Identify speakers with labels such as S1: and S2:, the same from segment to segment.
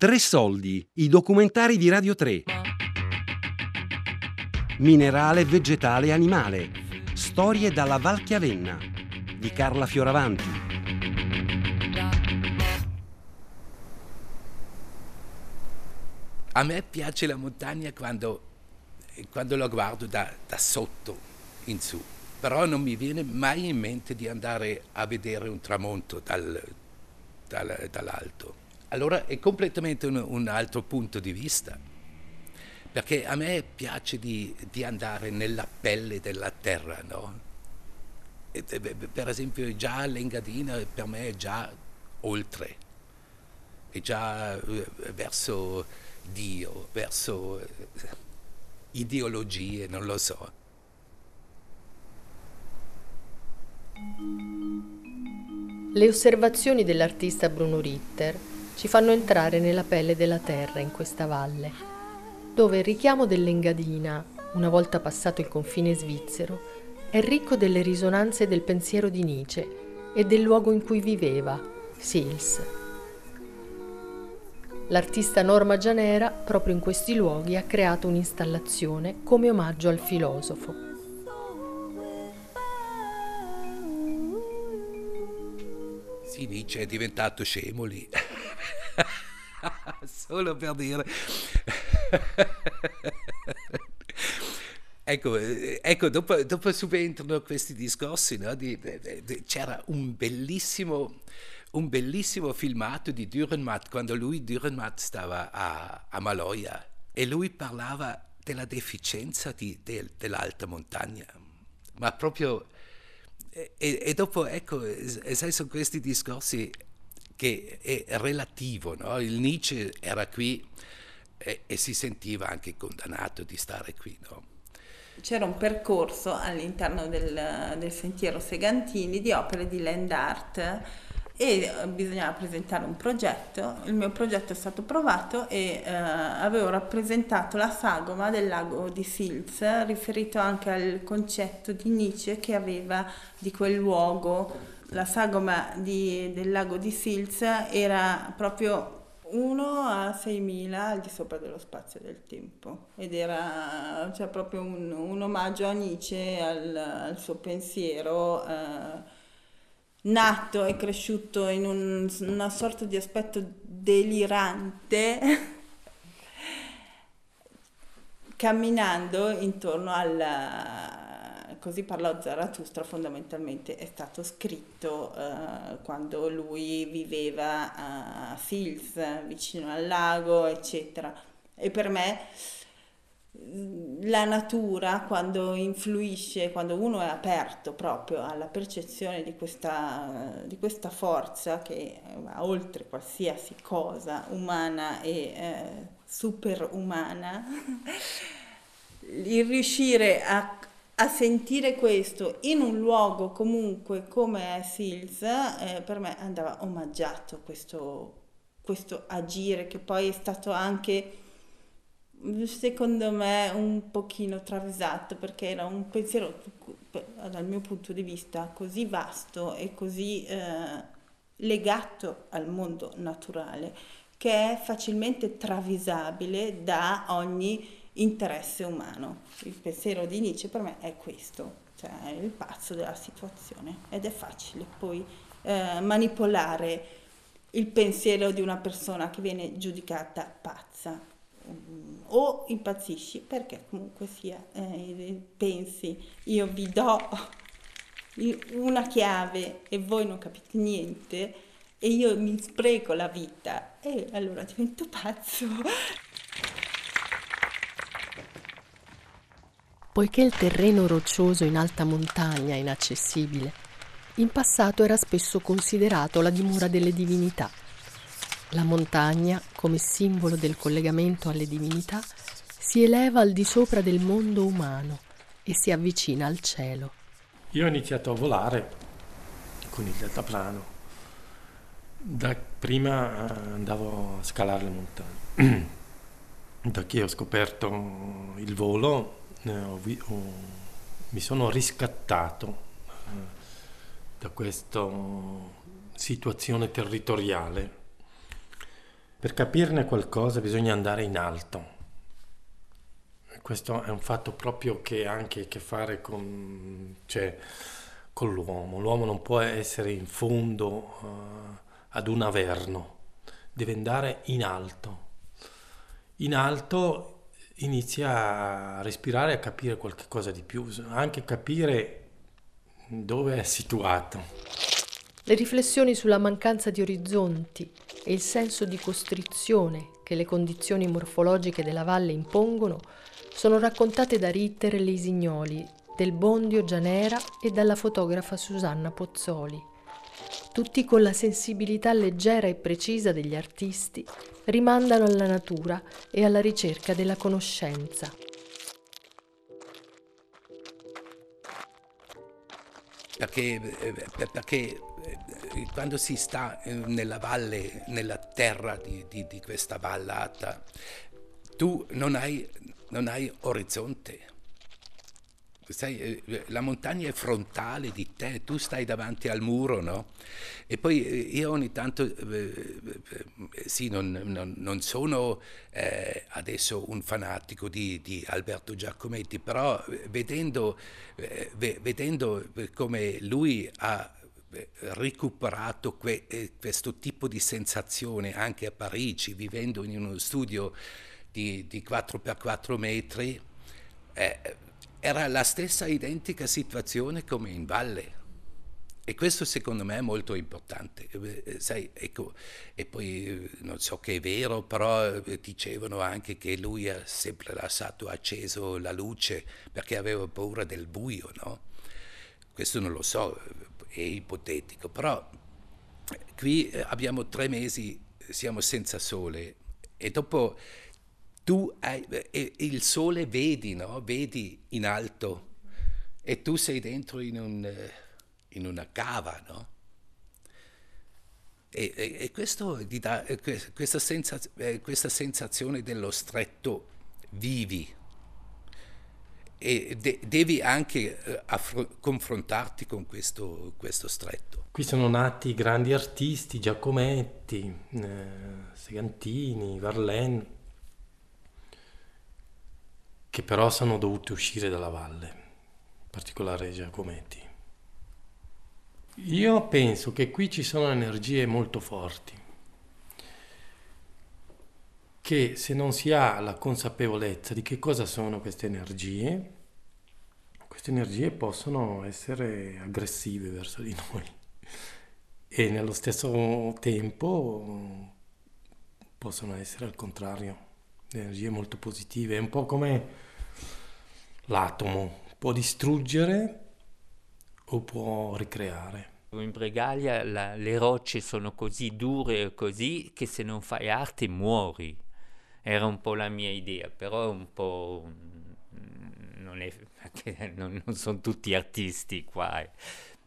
S1: Tre soldi, i documentari di Radio 3. Minerale, vegetale e animale. Storie dalla Val Chiavenna di Carla Fioravanti.
S2: A me piace la montagna quando, quando la guardo da, da sotto in su, però non mi viene mai in mente di andare a vedere un tramonto dal, dal, dall'alto. Allora è completamente un, un, altro punto di vista, perché a me piace di, di andare nella pelle della terra, no? E, per esempio già l'Engadina per me è già oltre, è già eh, verso Dio, verso eh, ideologie, non lo so.
S3: Le osservazioni dell'artista Bruno Ritter ci fanno entrare nella pelle della terra in questa valle, dove il richiamo dell'Engadina, una volta passato il confine svizzero, è ricco delle risonanze del pensiero di Nietzsche e del luogo in cui viveva, Sils. L'artista Norma Gianera, proprio in questi luoghi, ha creato un'installazione come omaggio al filosofo.
S2: Nietzsche è diventato scemo lì. Solo per dire. ecco, ecco dopo, dopo, subentrano questi discorsi, no, di, di, c'era un bellissimo, un bellissimo filmato di Dürrenmatt quando lui, Dürrenmatt, stava a, a Maloja e lui parlava della deficienza di, de, dell'alta montagna, ma proprio... E, e dopo, ecco, sai, sono questi discorsi che è relativo, no? il Nietzsche era qui e, e, si sentiva anche condannato di stare qui. No?
S4: C'era un percorso all'interno del, del, sentiero Segantini di opere di land art e eh, bisognava presentare un progetto. Il mio progetto è stato approvato e eh, avevo rappresentato la sagoma del lago di Sils, riferito anche al concetto di Nietzsche che aveva di quel luogo la sagoma di, del lago di Sils era proprio 1 a 6.000 al di sopra dello spazio del tempo ed era cioè, proprio un, un, omaggio a Nietzsche, al, al suo pensiero eh, nato e cresciuto in un, una sorta di aspetto delirante camminando intorno al così parlò Zarathustra fondamentalmente è stato scritto uh, quando lui viveva a Sils, vicino al lago, eccetera. E per me la natura quando influisce, quando uno è aperto proprio alla percezione di questa, di questa forza che va oltre qualsiasi cosa umana e eh, superumana, il riuscire a a sentire questo in un luogo comunque come è Sils, eh, per me andava omaggiato questo, questo agire che poi è stato anche secondo me un pochino travisato perché era un pensiero dal mio punto di vista così vasto e così eh, legato al mondo naturale che è facilmente travisabile da ogni interesse umano. Il pensiero di Nietzsche per me è questo, cioè è il pazzo della situazione. Ed è facile poi eh, manipolare il pensiero di una persona che viene giudicata pazza. Um, o impazzisci perché comunque sia eh, pensi io vi do una chiave e voi non capite niente e io mi spreco la vita. E allora divento pazzo
S3: Poiché il terreno roccioso in alta montagna è inaccessibile, in passato era spesso considerato la dimora delle divinità. La montagna, come simbolo del collegamento alle divinità, si eleva al di sopra del mondo umano e si avvicina al cielo.
S5: Io ho iniziato a volare con il deltaplano. Da prima eh, andavo a scalare le montagne. da che ho scoperto il volo ho, ho, mi sono riscattato eh, da questa situazione territoriale Per capirne qualcosa bisogna andare in alto. Questo è un fatto proprio che ha anche a che fare con, cioè, con l'uomo. L'uomo non può essere in fondo uh, ad un averno, deve andare in alto. In alto inizia a respirare e a capire qualcosa di più, anche capire dove è situato.
S3: Le riflessioni sulla mancanza di orizzonti e il senso di costrizione che le condizioni morfologiche della valle impongono sono raccontate da Ritter e Lisignoli, del Bondio Gianera e dalla fotografa Susanna Pozzoli. Tutti con la sensibilità leggera e precisa degli artisti rimandano alla natura e alla ricerca della conoscenza.
S2: Perché, eh, perché eh, quando si sta eh, nella valle, nella terra di, di, di questa vallata, tu non hai, non hai orizzonte. Sai, la montagna è frontale di te, tu stai davanti al muro, no? E poi io ogni tanto, eh, sì, non, non, non sono eh, adesso un fanatico di, di, Alberto Giacometti, però vedendo, eh, vedendo come lui ha recuperato que, eh, questo tipo di sensazione anche a Parigi, vivendo in uno studio di, di 4x4 metri, eh, era la stessa identica situazione come in valle. E questo secondo me è molto importante. Eh, sai, ecco, e poi eh, non so che è vero, però eh, dicevano anche che lui ha sempre lasciato acceso la luce perché aveva paura del buio, no? Questo non lo so, è ipotetico, però qui abbiamo tre mesi, siamo senza sole e dopo tu hai, il sole vedi, no? vedi in alto e tu sei dentro in, un, in una cava, no? E, e, e questo ti dà questa, sensaz- questa sensazione dello stretto vivi e de- devi anche eh, confrontarti con questo, questo, stretto.
S5: Qui sono nati grandi artisti, Giacometti, eh, Segantini, Varlen, che però sono dovuti uscire dalla valle, in particolare Giacometti. Io penso che qui ci sono energie molto forti, che se non si ha la consapevolezza di che cosa sono queste energie, queste energie possono essere aggressive verso di noi e nello stesso tempo possono essere al contrario energie molto positive, è un po' come l'atomo, può distruggere o può ricreare.
S6: In Bregaglia la, le rocce sono così dure e così che se non fai arte muori. Era un po' la mia idea, però è un po'... non, è, non, non sono tutti artisti qua. Eh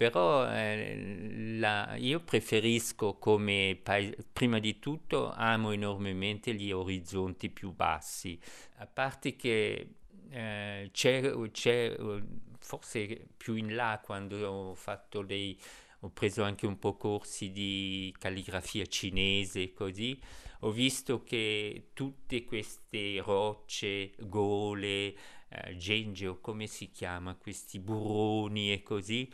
S6: però eh, la, io preferisco come paese, prima di tutto amo enormemente gli orizzonti più bassi, a parte che eh, c'è, c'è, forse più in là quando ho fatto dei ho preso anche un po' corsi di calligrafia cinese così. Ho visto che tutte queste rocce gole eh, genge o come si chiama questi burroni e così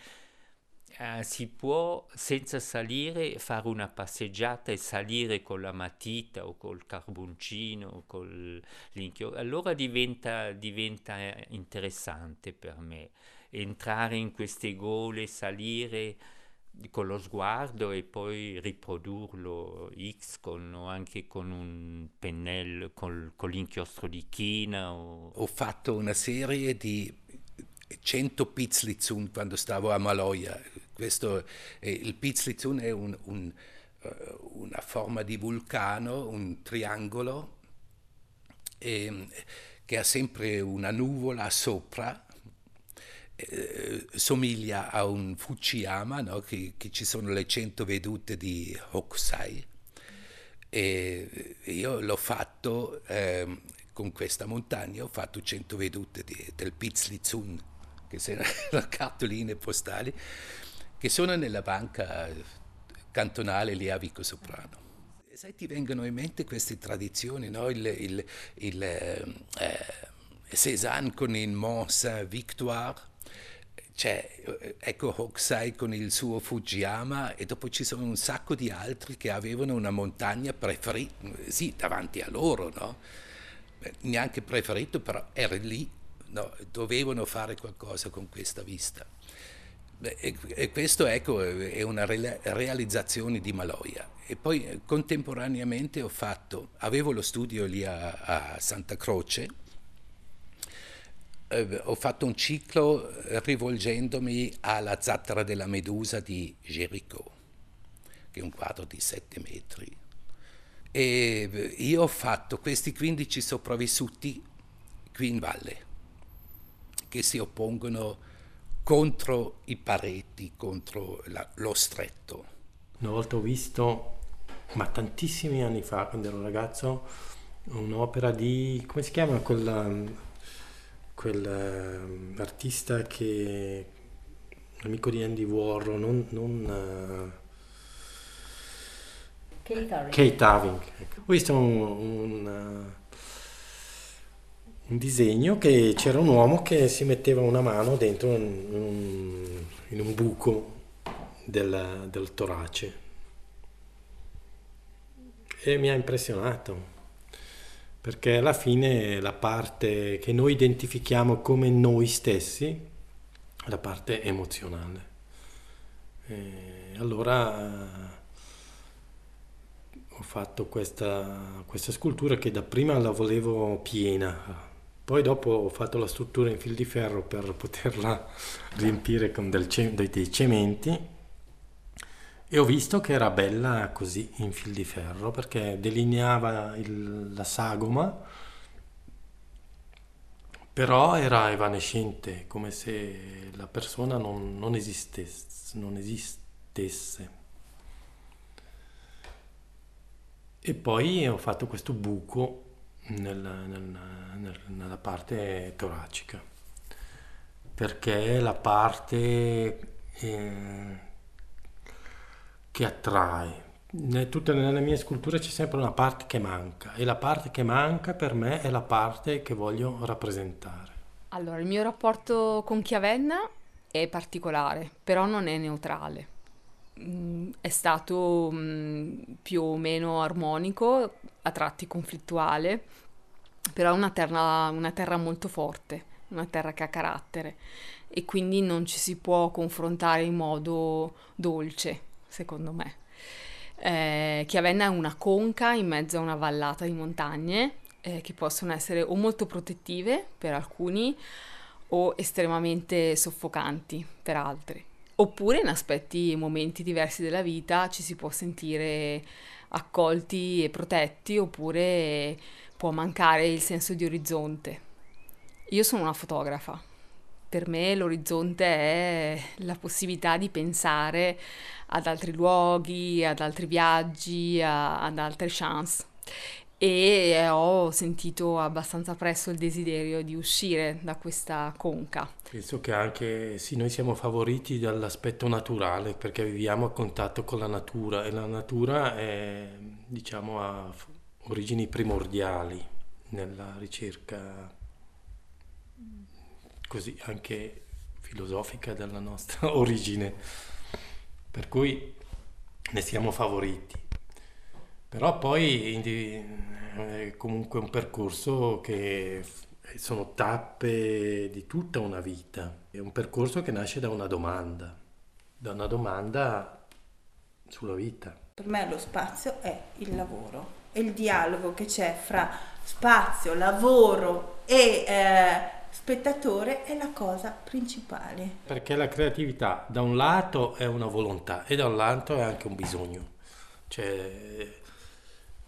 S6: eh, si può senza salire fare una passeggiata e salire con la matita o col carboncino o con l'inchiodo, allora diventa, diventa interessante per me entrare in queste gole, salire con lo sguardo e poi riprodurlo X con, o anche con un pennello, col, con l'inchiostro di china. O...
S2: Ho fatto una serie di 100 Pizzlizun quando stavo a Maloia. Questo, eh, il Pizzlizun è un, un, uh, una forma di vulcano, un triangolo, eh, che ha sempre una nuvola sopra, eh, somiglia a un Fuciyama, no? che, che, ci sono le 100 vedute di Hokusai. E io l'ho fatto ehm, con questa montagna, ho fatto 100 vedute di, del Pizzlizun che sono cartoline postali, che sono nella banca cantonale lì a Vico Soprano. sai, ti vengono in mente queste tradizioni, no? il, il, il eh, Cézanne con il Mont Saint-Victoire, c'è ecco Hokusai con il suo Fujiyama e dopo ci sono un sacco di altri che avevano una montagna preferita, sì, davanti a loro, no? neanche preferito, però era lì, no? dovevano fare qualcosa con questa vista. E, e questo ecco, è una re- realizzazione di Maloia. E poi contemporaneamente ho fatto, avevo lo studio lì a, a Santa Croce, eh, ho fatto un ciclo rivolgendomi alla zattera della Medusa di Géricault, che è un quadro di 7 metri. E io ho fatto questi 15 sopravvissuti qui in valle, che si oppongono contro i pareti, contro la, lo stretto.
S5: Una volta ho visto, ma tantissimi anni fa, quando ero ragazzo, un'opera di, come si chiama quella quell'artista ehm, che amico di Andy Warhol, non... non uh,
S3: Kate Haring.
S5: Kate Haring. Ecco. Ho visto un, un, uh, un, disegno che c'era un uomo che si metteva una mano dentro in un, in un buco del, del torace e mi ha impressionato perché alla fine la parte che noi identifichiamo come noi stessi è la parte emozionale. E allora ho fatto questa, questa scultura che dapprima la volevo piena, poi dopo ho fatto la struttura in fil di ferro per poterla riempire con del, dei cementi e ho visto che era bella così in fil di ferro perché delineava il, la sagoma, però era evanescente, come se la persona non, non, esistesse, non esistesse. E poi ho fatto questo buco nel, nel, nel, nella parte toracica, perché la parte... Eh, che attrae. Tutte nelle mie sculture c'è sempre una parte che manca e la parte che manca per me è la parte che voglio rappresentare.
S7: Allora, il mio rapporto con Chiavenna è particolare, però non è neutrale. Mm, è stato mm, più o meno armonico, a tratti conflittuale, però è una terra, una terra molto forte, una terra che ha carattere e quindi non ci si può confrontare in modo dolce secondo me. Eh, Chiavenna è una conca in mezzo a una vallata di montagne eh, che possono essere o molto protettive per alcuni o estremamente soffocanti per altri. Oppure in aspetti e momenti diversi della vita ci si può sentire accolti e protetti oppure può mancare il senso di orizzonte. Io sono una fotografa, per me l'orizzonte è la possibilità di pensare ad altri luoghi, ad altri viaggi, a, ad altre chance. E ho sentito abbastanza presto il desiderio di uscire da questa conca.
S5: Penso che anche sì, noi siamo favoriti dall'aspetto naturale perché viviamo a contatto con la natura e la natura è, diciamo, ha origini primordiali nella ricerca così anche filosofica della nostra origine, per cui ne siamo favoriti. Però poi è comunque un percorso che sono tappe di tutta una vita, è un percorso che nasce da una domanda, da una domanda sulla vita.
S4: Per me lo spazio è il lavoro, è il dialogo che c'è fra spazio, lavoro e eh, spettatore è la cosa principale.
S5: Perché la creatività da un lato è una volontà e da un lato è anche un bisogno. Cioè,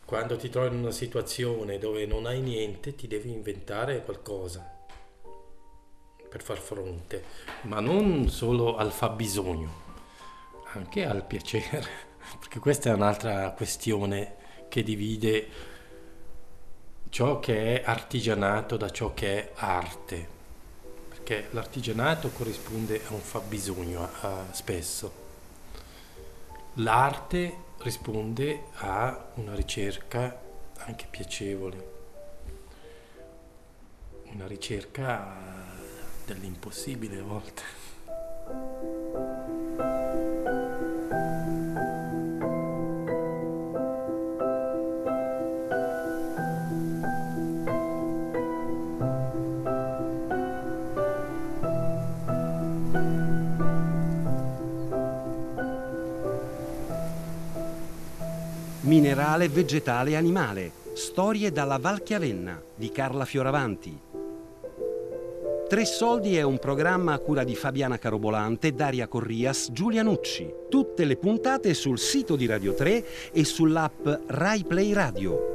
S5: quando ti trovi in una situazione dove non hai niente, ti devi inventare qualcosa per far fronte, ma non solo al fabbisogno, anche al piacere, perché questa è un'altra questione che divide ciò che è artigianato da ciò che è arte, perché l'artigianato corrisponde a un fabbisogno a, a spesso. L'arte risponde a una ricerca anche piacevole, una ricerca dell'impossibile a volte.
S1: Minerale, vegetale e animale. Storie dalla Val Chiavenna di Carla Fioravanti. Tre Soldi è un programma a cura di Fabiana Carobolante, Daria Corrias, Giulia Nucci. Tutte le puntate sul sito di Radio 3 e sull'app Rai Play Radio.